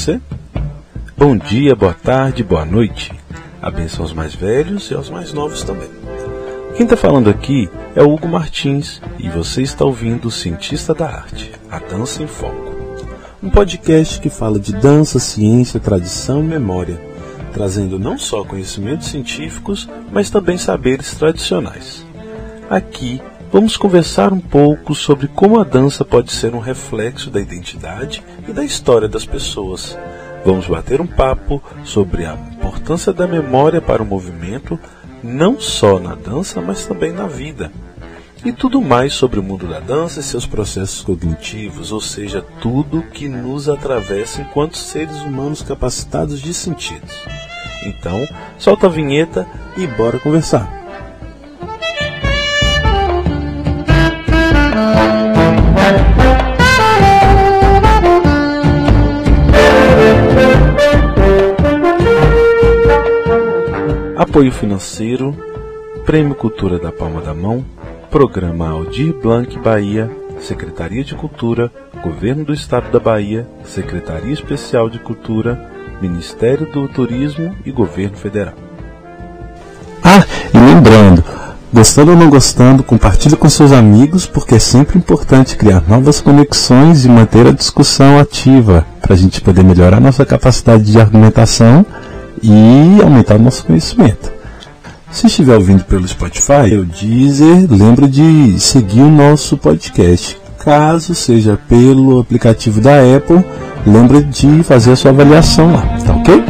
você? Bom dia, boa tarde, boa noite. Abençoa aos mais velhos e aos mais novos também. Quem está falando aqui é Hugo Martins e você está ouvindo o Cientista da Arte, a Dança em Foco. Um podcast que fala de dança, ciência, tradição e memória, trazendo não só conhecimentos científicos, mas também saberes tradicionais. Aqui vamos conversar um pouco sobre como a dança pode ser um reflexo da identidade e da história das pessoas. Vamos bater um papo sobre a importância da memória para o movimento, não só na dança, mas também na vida. E tudo mais sobre o mundo da dança e seus processos cognitivos, ou seja, tudo que nos atravessa enquanto seres humanos capacitados de sentidos. Então, solta a vinheta e bora conversar. Apoio financeiro, Prêmio Cultura da Palma da Mão, Programa Aldir Blanc Bahia, Secretaria de Cultura, Governo do Estado da Bahia, Secretaria Especial de Cultura, Ministério do Turismo e Governo Federal. Ah, e lembrando, gostando ou não gostando, compartilhe com seus amigos, porque é sempre importante criar novas conexões e manter a discussão ativa para a gente poder melhorar nossa capacidade de argumentação e aumentar o nosso conhecimento. Se estiver ouvindo pelo Spotify ou Deezer, lembra de seguir o nosso podcast. Caso seja pelo aplicativo da Apple, lembra de fazer a sua avaliação lá, tá ok?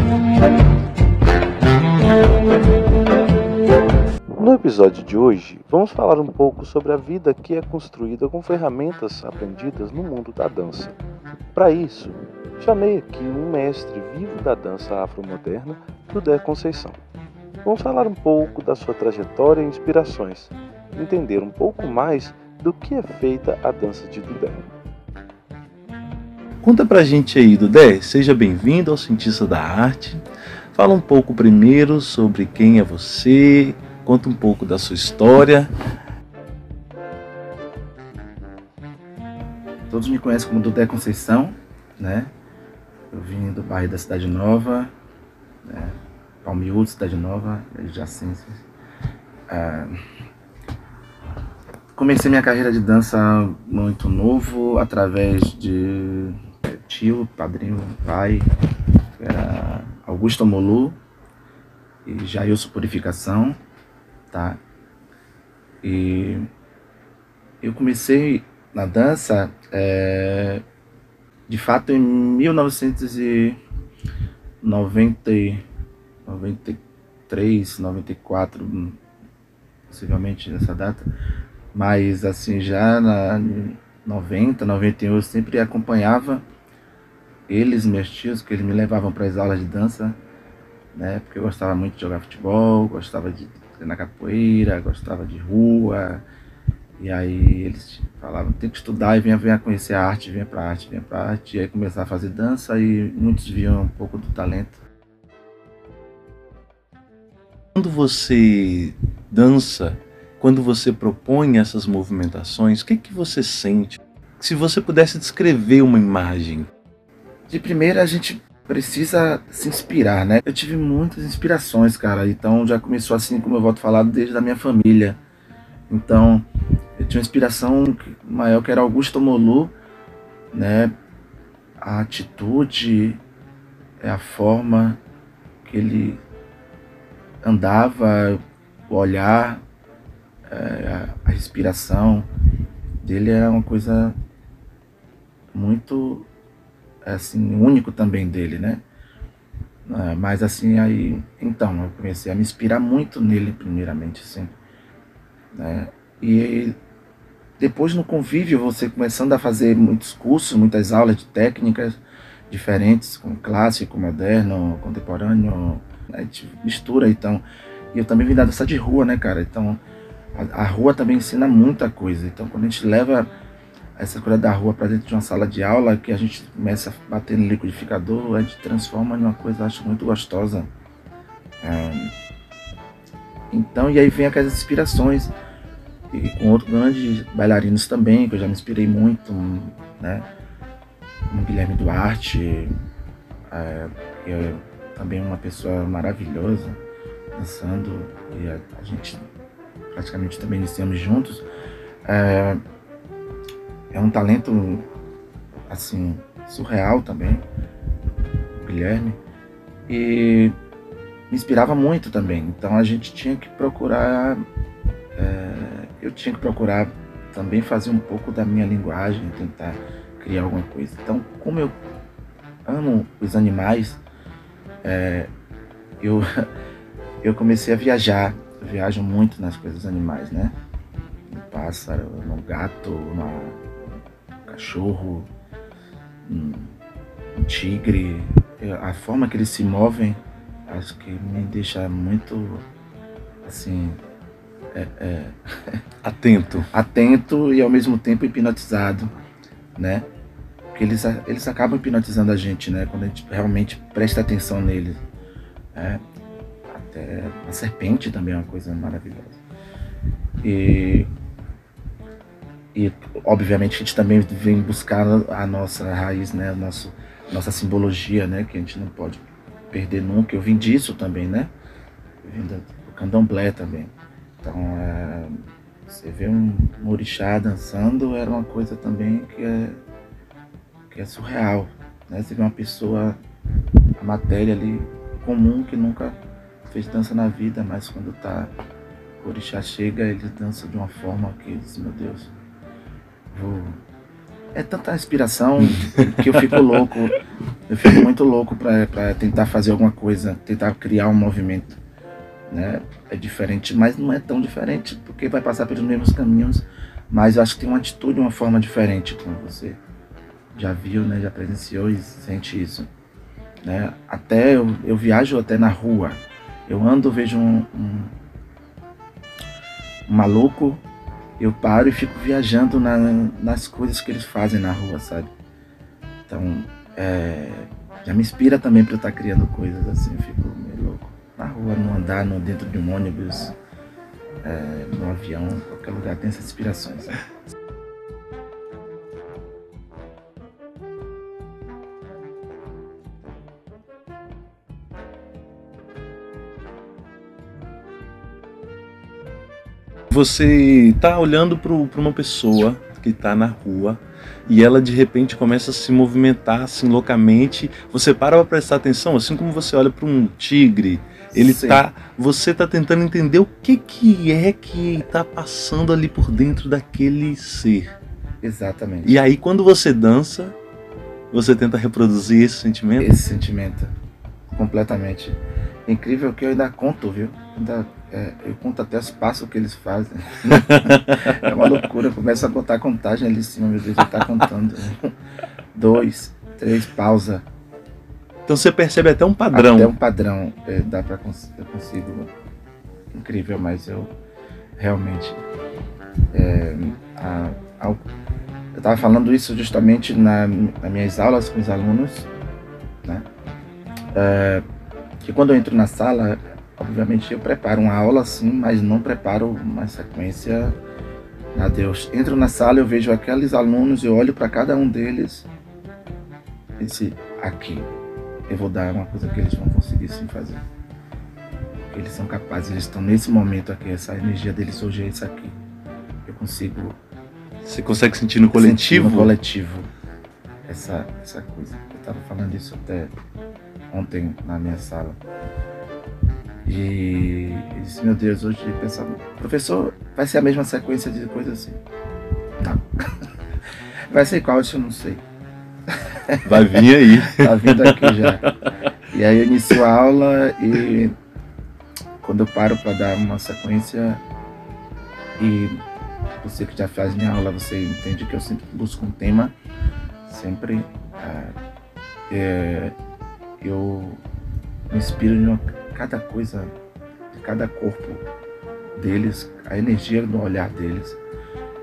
No episódio de hoje, vamos falar um pouco sobre a vida que é construída com ferramentas aprendidas no mundo da dança. Para isso, chamei aqui um mestre vivo da dança afromoderna, Dudé Conceição. Vamos falar um pouco da sua trajetória e inspirações, entender um pouco mais do que é feita a dança de Dudé. Conta pra gente aí, Dudé, seja bem-vindo ao Cientista da Arte. Fala um pouco primeiro sobre quem é você, conta um pouco da sua história. Todos me conhecem como Dudé Conceição, né? Eu vim do bairro da Cidade Nova, né? Palmiúdo, Cidade Nova, adjacências. Ah, comecei minha carreira de dança muito novo, através de tio, padrinho, pai, era Augusto Molu e Jailson Purificação, tá? E eu comecei na dança é, de fato, em 1993, 94, possivelmente nessa data, mas assim, já na 90, 91, eu sempre acompanhava eles, meus tios, que eles me levavam para as aulas de dança, né? Porque eu gostava muito de jogar futebol, gostava de treinar capoeira, gostava de rua, e aí eles falavam, tem que estudar e venha, venha conhecer a arte, venha pra arte, venha pra arte. E aí começar a fazer dança e muitos viam um pouco do talento. Quando você dança, quando você propõe essas movimentações, o que, que você sente? Se você pudesse descrever uma imagem. De primeira a gente precisa se inspirar, né? Eu tive muitas inspirações, cara. Então já começou assim, como eu volto a falar, desde a minha família. Então, tinha uma inspiração maior que era Augusto Molu, né? A atitude, é a forma que ele andava, o olhar, é, a respiração dele era uma coisa muito assim único também dele, né? É, mas assim aí, então eu comecei a me inspirar muito nele primeiramente, assim, né? E depois no convívio, você começando a fazer muitos cursos, muitas aulas de técnicas diferentes, com clássico, moderno, contemporâneo, a gente mistura então. E eu também vim da dança de rua, né, cara? Então a, a, rua também ensina muita coisa. Então quando a gente leva essa coisa da rua para dentro de uma sala de aula, que a gente começa a bater no liquidificador, a gente transforma em uma coisa, acho muito gostosa. É, então, e aí vem aquelas inspirações e com outros grandes bailarinos também, que eu já me inspirei muito, né? como Guilherme Duarte, é, é também uma pessoa maravilhosa, dançando, e a, a gente praticamente também iniciamos juntos. É, é um talento, assim, surreal também, Guilherme, e me inspirava muito também. Então a gente tinha que procurar, é, eu tinha que procurar também fazer um pouco da minha linguagem, tentar criar alguma coisa. Então, como eu amo os animais, é, eu, eu comecei a viajar. Eu viajo muito nas coisas animais, né? No pássaro, no gato, no cachorro, um tigre. A forma que eles se movem, acho que me deixa muito, assim, é, é, atento. atento e ao mesmo tempo hipnotizado, né? Porque eles, eles acabam hipnotizando a gente, né? Quando a gente realmente presta atenção neles. É, até a serpente também é uma coisa maravilhosa. E, e obviamente a gente também vem buscar a nossa raiz, né? A nosso, nossa simbologia, né? Que a gente não pode perder nunca. Eu vim disso também, né? Eu vim do candomblé também. Então, é, você vê um, orixá dançando era uma coisa também que é, que é surreal. Né? Você vê uma pessoa, a matéria ali comum que nunca fez dança na vida, mas quando tá, o orixá chega, ele dança de uma forma que diz, meu Deus, vou... É tanta inspiração que eu fico louco, eu fico muito louco para tentar fazer alguma coisa, tentar criar um movimento né? É diferente, mas não é tão diferente, porque vai passar pelos mesmos caminhos, mas eu acho que tem uma atitude, uma forma diferente como você já viu, né? Já presenciou e sente isso, né? Até eu, eu viajo até na rua, eu ando, vejo um, um, um maluco, eu paro e fico viajando na, nas coisas que eles fazem na rua, sabe? Então, é, já me inspira também para eu estar tá criando coisas assim, eu fico meio louco na rua, no andar, no, dentro de um ônibus, é, no avião, qualquer lugar tem essas inspirações. Né? Você está olhando para uma pessoa que está na rua e ela de repente começa a se movimentar assim loucamente. Você para para prestar atenção, assim como você olha para um tigre ele Sim. tá, você tá tentando entender o que que é que tá passando ali por dentro daquele ser. Exatamente. E aí quando você dança, você tenta reproduzir esse sentimento? Esse sentimento, completamente. Incrível que eu ainda conto, viu? Ainda, é, eu conto até os passos que eles fazem. é uma loucura. Eu começo a contar a contagem ali em cima, meu Deus, ele tá contando. dois, três, pausa. Então você percebe até um padrão. Até um padrão. É, dá pra eu consigo. Incrível, mas eu realmente. É, a, a, eu estava falando isso justamente na, nas minhas aulas com os alunos, né? É, que quando eu entro na sala, obviamente eu preparo uma aula sim, mas não preparo uma sequência a Deus. Entro na sala, eu vejo aqueles alunos, eu olho para cada um deles e disse, aqui, eu vou dar uma coisa que eles vão conseguir sim fazer. Eles são capazes, eles estão nesse momento aqui, essa energia deles hoje é isso aqui. Eu consigo. Você consegue sentir no coletivo? Sentir no coletivo essa, essa coisa. Eu estava falando isso até ontem na minha sala. E eu disse, meu Deus, hoje pensava, professor, vai ser a mesma sequência de coisas assim. Não. Vai ser qual, isso eu não sei. Vai vir aí. tá vindo aqui já. E aí eu inicio a aula e quando eu paro para dar uma sequência e você que já faz minha aula, você entende que eu sempre busco um tema, sempre é, é, eu me inspiro em uma, cada coisa, de cada corpo deles, a energia do olhar deles.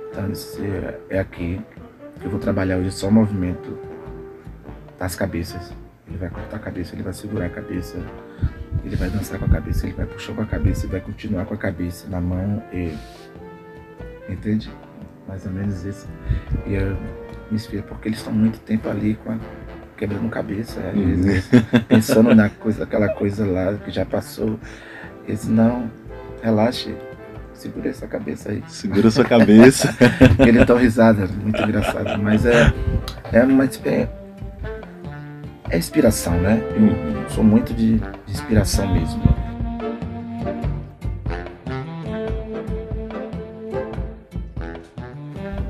Então, é, é aqui que eu vou trabalhar hoje só movimento das cabeças. Ele vai cortar a cabeça, ele vai segurar a cabeça, ele vai dançar com a cabeça, ele vai puxar com a cabeça e vai continuar com a cabeça na mão e. Entende? Mais ou menos isso. E eu, me inspira, porque eles estão muito tempo ali com a, quebrando cabeça, às vezes, uhum. pensando na coisa, aquela coisa lá que já passou. Eles não, relaxe, segura essa cabeça aí. Segura sua cabeça. Ele tão risada, muito engraçado. Mas é, é uma é, é inspiração, né? Eu sou muito de, de inspiração mesmo.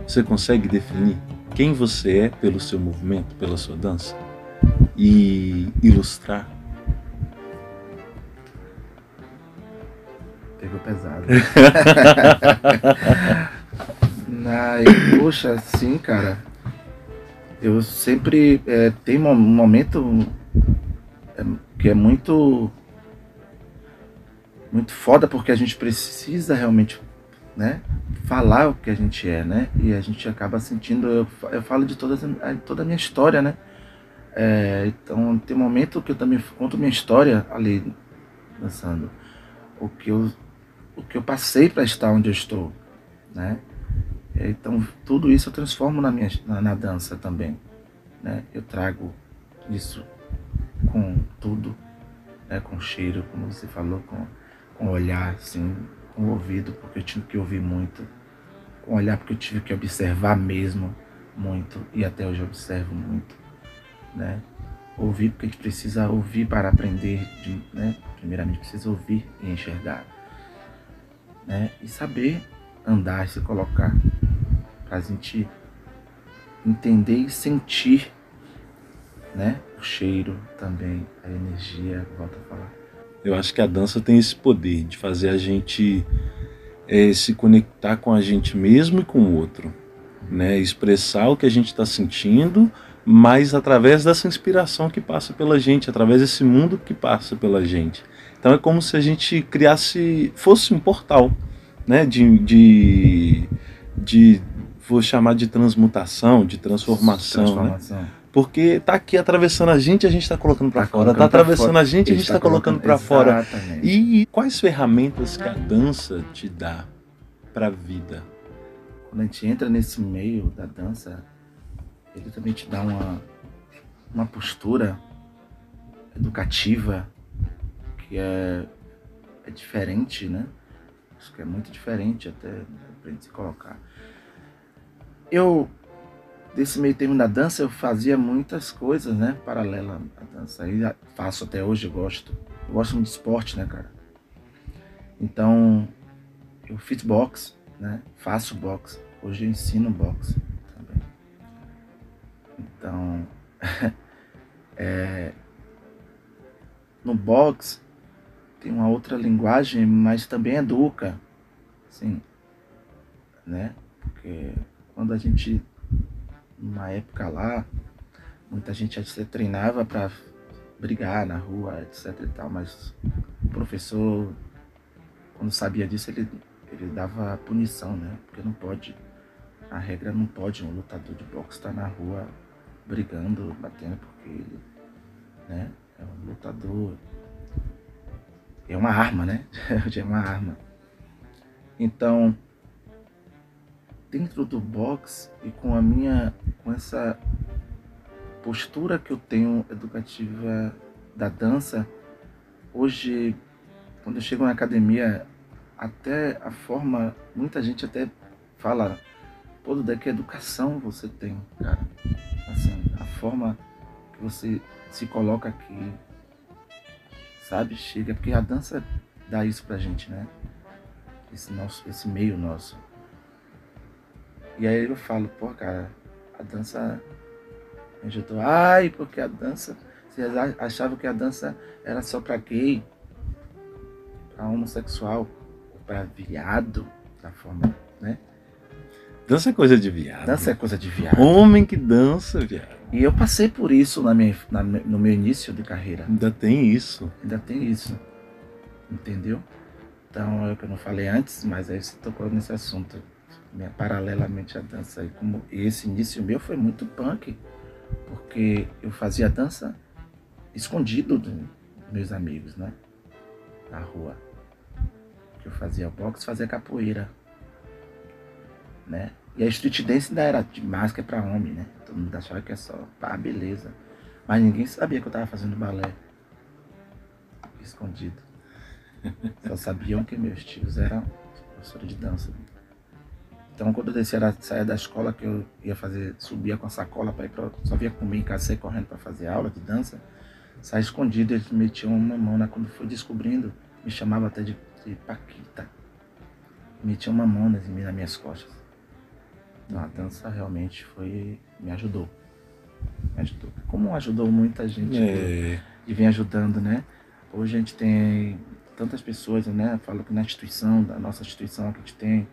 Você consegue definir quem você é pelo seu movimento, pela sua dança? E ilustrar? Pegou pesado. Ai, poxa, sim, cara. Eu sempre é, tem um momento é, que é muito muito foda porque a gente precisa realmente né, falar o que a gente é, né? E a gente acaba sentindo, eu, eu falo de toda, toda a minha história, né? É, então tem um momento que eu também conto minha história ali dançando, o que eu, o que eu passei para estar onde eu estou, né? Então tudo isso eu transformo na minha na, na dança também, né? Eu trago isso com tudo, né? Com cheiro, como você falou, com com olhar, assim, com o ouvido, porque eu tive que ouvir muito, com olhar porque eu tive que observar mesmo muito e até hoje eu observo muito, né? Ouvir porque a gente precisa ouvir para aprender, de, né? Primeiramente precisa ouvir e enxergar, né? E saber andar, se colocar para a gente entender e sentir, né? O cheiro também, a energia, volta a falar eu acho que a dança tem esse poder de fazer a gente é, se conectar com a gente mesmo e com o outro, né? Expressar o que a gente está sentindo, mas através dessa inspiração que passa pela gente, através desse mundo que passa pela gente. Então é como se a gente criasse, fosse um portal, né? De, de, de vou chamar de transmutação, de transformação, né? transformação. Né? Porque tá aqui atravessando a gente, a gente está colocando para tá fora. Tá atravessando fora. a gente, a gente está tá colocando para fora. E quais ferramentas que a dança te dá para a vida? Quando a gente entra nesse meio da dança, ele também te dá uma, uma postura educativa que é, é diferente, né? Acho que é muito diferente até para gente se colocar. Eu desse meio termo da dança eu fazia muitas coisas, né? Paralela à dança. Aí faço até hoje, eu gosto. Eu gosto muito de esporte, né, cara? Então, eu fiz boxe, né? Faço boxe. Hoje eu ensino boxe também. Então, é, no boxe tem uma outra linguagem, mas também educa, sim, né? Porque quando a gente numa época lá, muita gente se treinava para brigar na rua, etc e tal, mas o professor, quando sabia disso, ele, ele dava punição, né? Porque não pode, a regra não pode um lutador de boxe estar na rua brigando, batendo, porque ele né, é um lutador. É uma arma, né? é uma arma. Então, dentro do box e com a minha com essa postura que eu tenho educativa da dança hoje quando eu chego na academia até a forma muita gente até fala pô que educação você tem cara. Assim a forma que você se coloca aqui sabe chega porque a dança dá isso pra gente né? Esse nosso esse meio nosso e aí eu falo, pô, cara, a dança me ajudou. Ai, porque a dança. Vocês achavam que a dança era só pra gay, pra homossexual, pra viado, da forma, né? Dança é coisa de viado. Dança é coisa de viado. Homem que dança, viado. E eu passei por isso na minha, na, no meu início de carreira. Ainda tem isso. Ainda tem isso. Entendeu? Então é o que eu não falei antes, mas aí você tocou nesse assunto né, paralelamente à dança. E como esse início meu foi muito punk, porque eu fazia dança escondido dos meus amigos, né? Na rua. Eu fazia boxe, fazia capoeira, né? E a street dance ainda era de máscara para homem, né? Todo mundo achava que é só, pá, beleza. Mas ninguém sabia que eu tava fazendo balé. Escondido. Só sabiam que meus tios eram professores de dança. Então quando eu descia, saía da escola que eu ia fazer, subia com a sacola para ir para só via comer em casa, sair correndo para fazer aula de dança, saía escondido, eles metiam uma mão, né? quando foi descobrindo, me chamava até de, de Paquita. Metiam uma mão nas, nas minhas costas. Então a dança realmente foi, me ajudou. Me ajudou. Como ajudou muita gente é. e vem ajudando, né? Hoje a gente tem tantas pessoas, né? Falo que na instituição, da nossa instituição que a gente tem,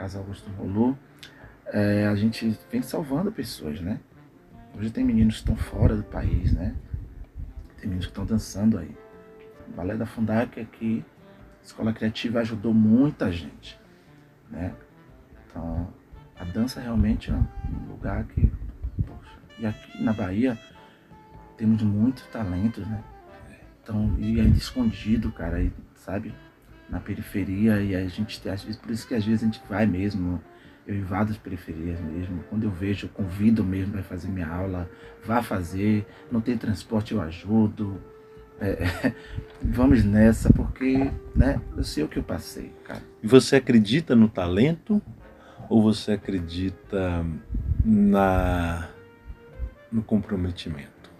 Casa Augusto Rolô, é, a gente vem salvando pessoas, né? Hoje tem meninos que estão fora do país, né? Tem meninos que estão dançando aí. O Balé da Fundac aqui, Escola Criativa ajudou muita gente, né? Então, a dança realmente é um lugar que, poxa, e aqui na Bahia temos muitos talentos, né? Então, e ainda escondido, cara, e, sabe? Na periferia, e a gente tem, às vezes, por isso que às vezes a gente vai mesmo, eu invado as periferias mesmo. Quando eu vejo, eu convido mesmo para fazer minha aula, vá fazer, não tem transporte, eu ajudo. É, vamos nessa, porque né, eu sei o que eu passei, cara. E você acredita no talento ou você acredita na no comprometimento?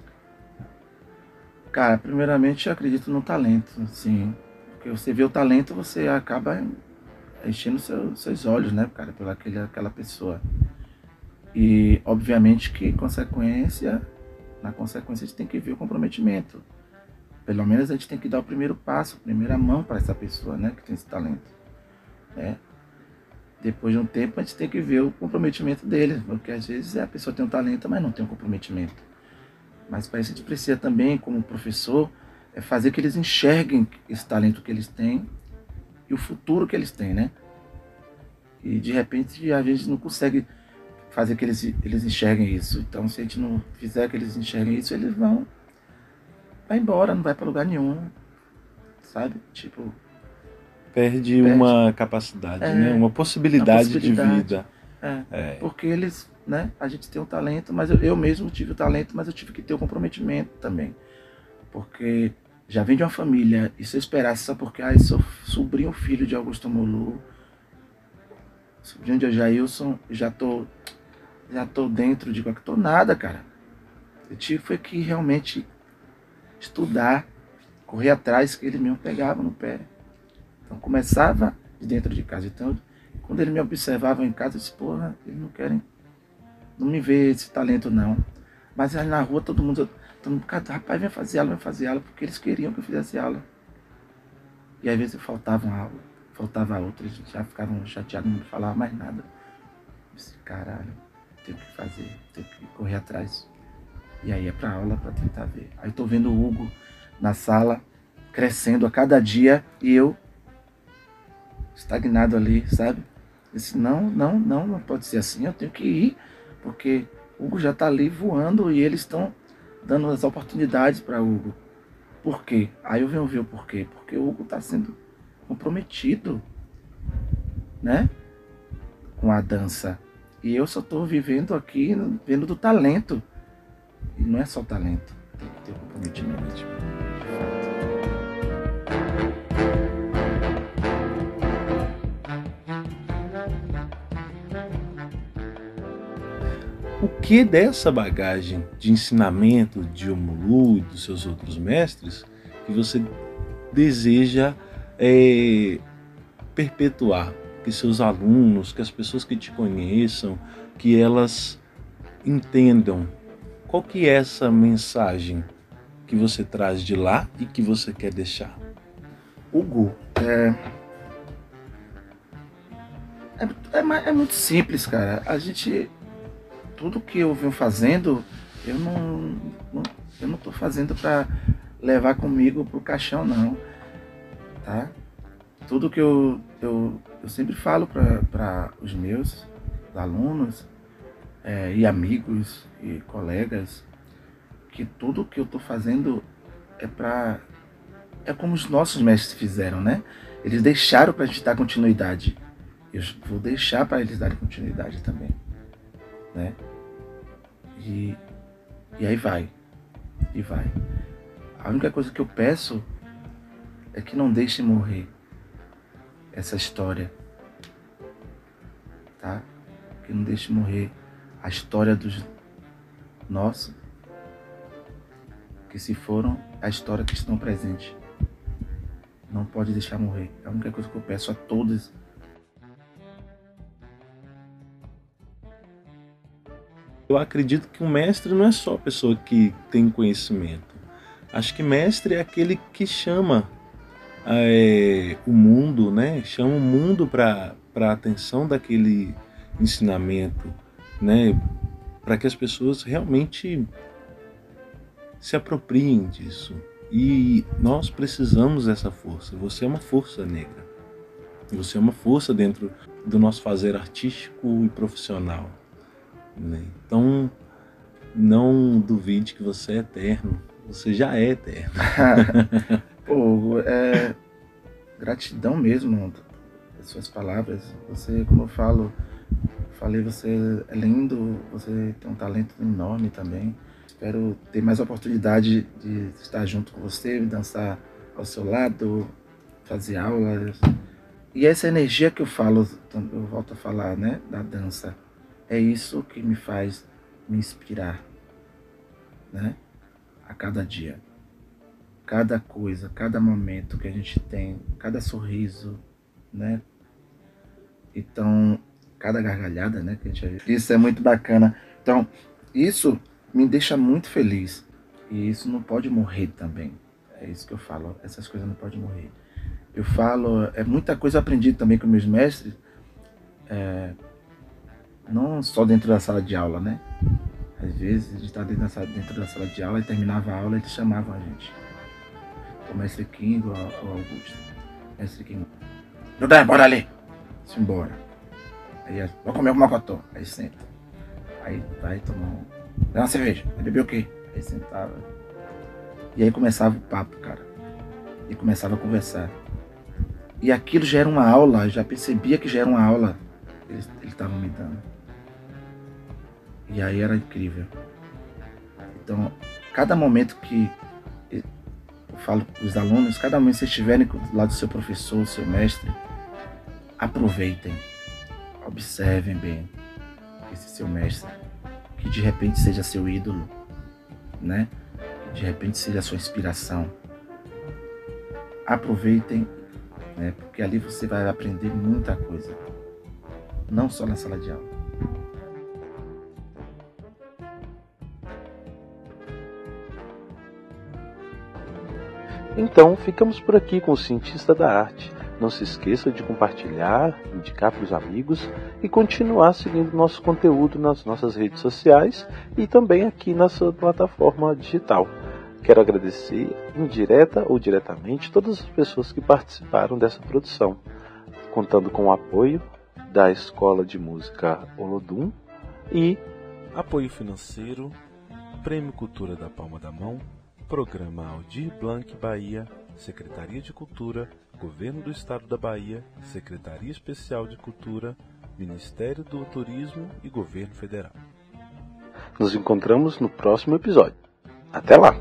Cara, primeiramente eu acredito no talento, sim. Porque você vê o talento, você acaba enchendo seu, seus olhos, né, cara, pela aquele, aquela pessoa. E obviamente que consequência, na consequência a gente tem que ver o comprometimento. Pelo menos a gente tem que dar o primeiro passo, a primeira mão para essa pessoa, né, que tem esse talento. Né? Depois de um tempo a gente tem que ver o comprometimento dele, porque às vezes a pessoa tem um talento, mas não tem um comprometimento. Mas para isso a gente precisa também, como professor, é fazer que eles enxerguem esse talento que eles têm e o futuro que eles têm, né? E de repente a gente não consegue fazer que eles, eles enxerguem isso. Então se a gente não fizer que eles enxerguem isso, eles vão vai embora, não vai para lugar nenhum. Sabe? Tipo, perde, perde. uma capacidade, é, né? Uma possibilidade, uma possibilidade, de vida. É, é. Porque eles né? A gente tem um talento, mas eu, eu mesmo tive o talento, mas eu tive que ter o comprometimento também. Porque já vem de uma família, e se esperasse só porque ah, sou sobrinho filho de Augusto Molu, sobrinho de Jailson, já tô, já tô dentro de qualquer. tô nada, cara. Eu tive foi que realmente estudar, correr atrás, que ele mesmo pegava no pé. Então começava de dentro de casa. Então, quando ele me observava em casa, eu disse, porra, eles não querem não me vê esse talento não. Mas na rua todo mundo, todo mundo, rapaz, vem fazer aula, vem fazer aula, porque eles queriam que eu fizesse aula. E às vezes faltava uma aula, faltava outra, eles já ficavam chateados, não falavam mais nada. Eu disse, caralho, tenho que fazer, tenho que correr atrás. E aí é pra aula para tentar ver. Aí tô vendo o Hugo na sala, crescendo a cada dia, e eu estagnado ali, sabe? Eu disse, não, não, não, não pode ser assim, eu tenho que ir porque Hugo já está ali voando e eles estão dando as oportunidades para Hugo. Por quê? Aí eu venho ver o porquê. Porque o Hugo está sendo comprometido, né? Com a dança. E eu só estou vivendo aqui, vendo do talento. E não é só talento, tem que ter comprometimento. Que dessa bagagem de ensinamento de Omulu e dos seus outros mestres que você deseja é, perpetuar, que seus alunos, que as pessoas que te conheçam, que elas entendam qual que é essa mensagem que você traz de lá e que você quer deixar. Hugo, é, é, é, é muito simples, cara. A gente tudo que eu venho fazendo, eu não, não eu não tô fazendo para levar comigo pro caixão não, tá? Tudo que eu, eu, eu sempre falo para os meus alunos é, e amigos e colegas que tudo que eu tô fazendo é para é como os nossos mestres fizeram, né? Eles deixaram para a gente dar continuidade. eu vou deixar para eles darem continuidade também, né? E, e aí vai, e vai. A única coisa que eu peço é que não deixe morrer essa história, tá? Que não deixe morrer a história dos nossos que se foram, a história que estão presentes. Não pode deixar morrer. É a única coisa que eu peço a todos Eu acredito que o mestre não é só a pessoa que tem conhecimento. Acho que mestre é aquele que chama é, o mundo, né? Chama o mundo para a atenção daquele ensinamento, né? Para que as pessoas realmente se apropriem disso. E nós precisamos dessa força. Você é uma força negra. Você é uma força dentro do nosso fazer artístico e profissional. Né? Então, não duvide que você é eterno. Você já é eterno. Pô, é gratidão mesmo as suas palavras. Você, como eu falo, falei, você é lindo, você tem um talento enorme também. Espero ter mais oportunidade de estar junto com você, dançar ao seu lado, fazer aulas. E essa energia que eu falo, eu volto a falar, né, da dança é isso que me faz me inspirar, né? A cada dia. Cada coisa, cada momento que a gente tem, cada sorriso, né? Então, cada gargalhada, né, que a gente Isso é muito bacana. Então, isso me deixa muito feliz. E isso não pode morrer também. É isso que eu falo. Essas coisas não podem morrer. Eu falo, é muita coisa aprendi também com meus mestres. É, não só dentro da sala de aula, né? Às vezes gente estava dentro, dentro, da sala de aula e terminava a aula eles chamavam a gente. O mestre King ou, o Augusto. Mestre King. Judé, bora ali! Se embora. Aí vou comer alguma cotô. Aí senta. Aí vai tomar um. Dá uma cerveja. Aí bebeu o quê? Aí sentava. E aí começava o papo, cara. E começava a conversar. E aquilo já era uma aula, já percebia que já era uma aula. Eles estavam me dando. E aí era incrível. Então, cada momento que eu falo com os alunos, cada momento que vocês estiverem do lado do seu professor, seu mestre, aproveitem, observem bem esse seu mestre, que de repente seja seu ídolo, né? Que de repente seja sua inspiração. Aproveitem, né? Porque ali você vai aprender muita coisa, não só na sala de aula. Então, ficamos por aqui com o Cientista da Arte. Não se esqueça de compartilhar, indicar para os amigos e continuar seguindo nosso conteúdo nas nossas redes sociais e também aqui na sua plataforma digital. Quero agradecer, indireta ou diretamente, todas as pessoas que participaram dessa produção, contando com o apoio da Escola de Música Olodum e apoio financeiro, Prêmio Cultura da Palma da Mão, Programa Aldir Blanc Bahia, Secretaria de Cultura, Governo do Estado da Bahia, Secretaria Especial de Cultura, Ministério do Turismo e Governo Federal. Nos encontramos no próximo episódio. Até lá!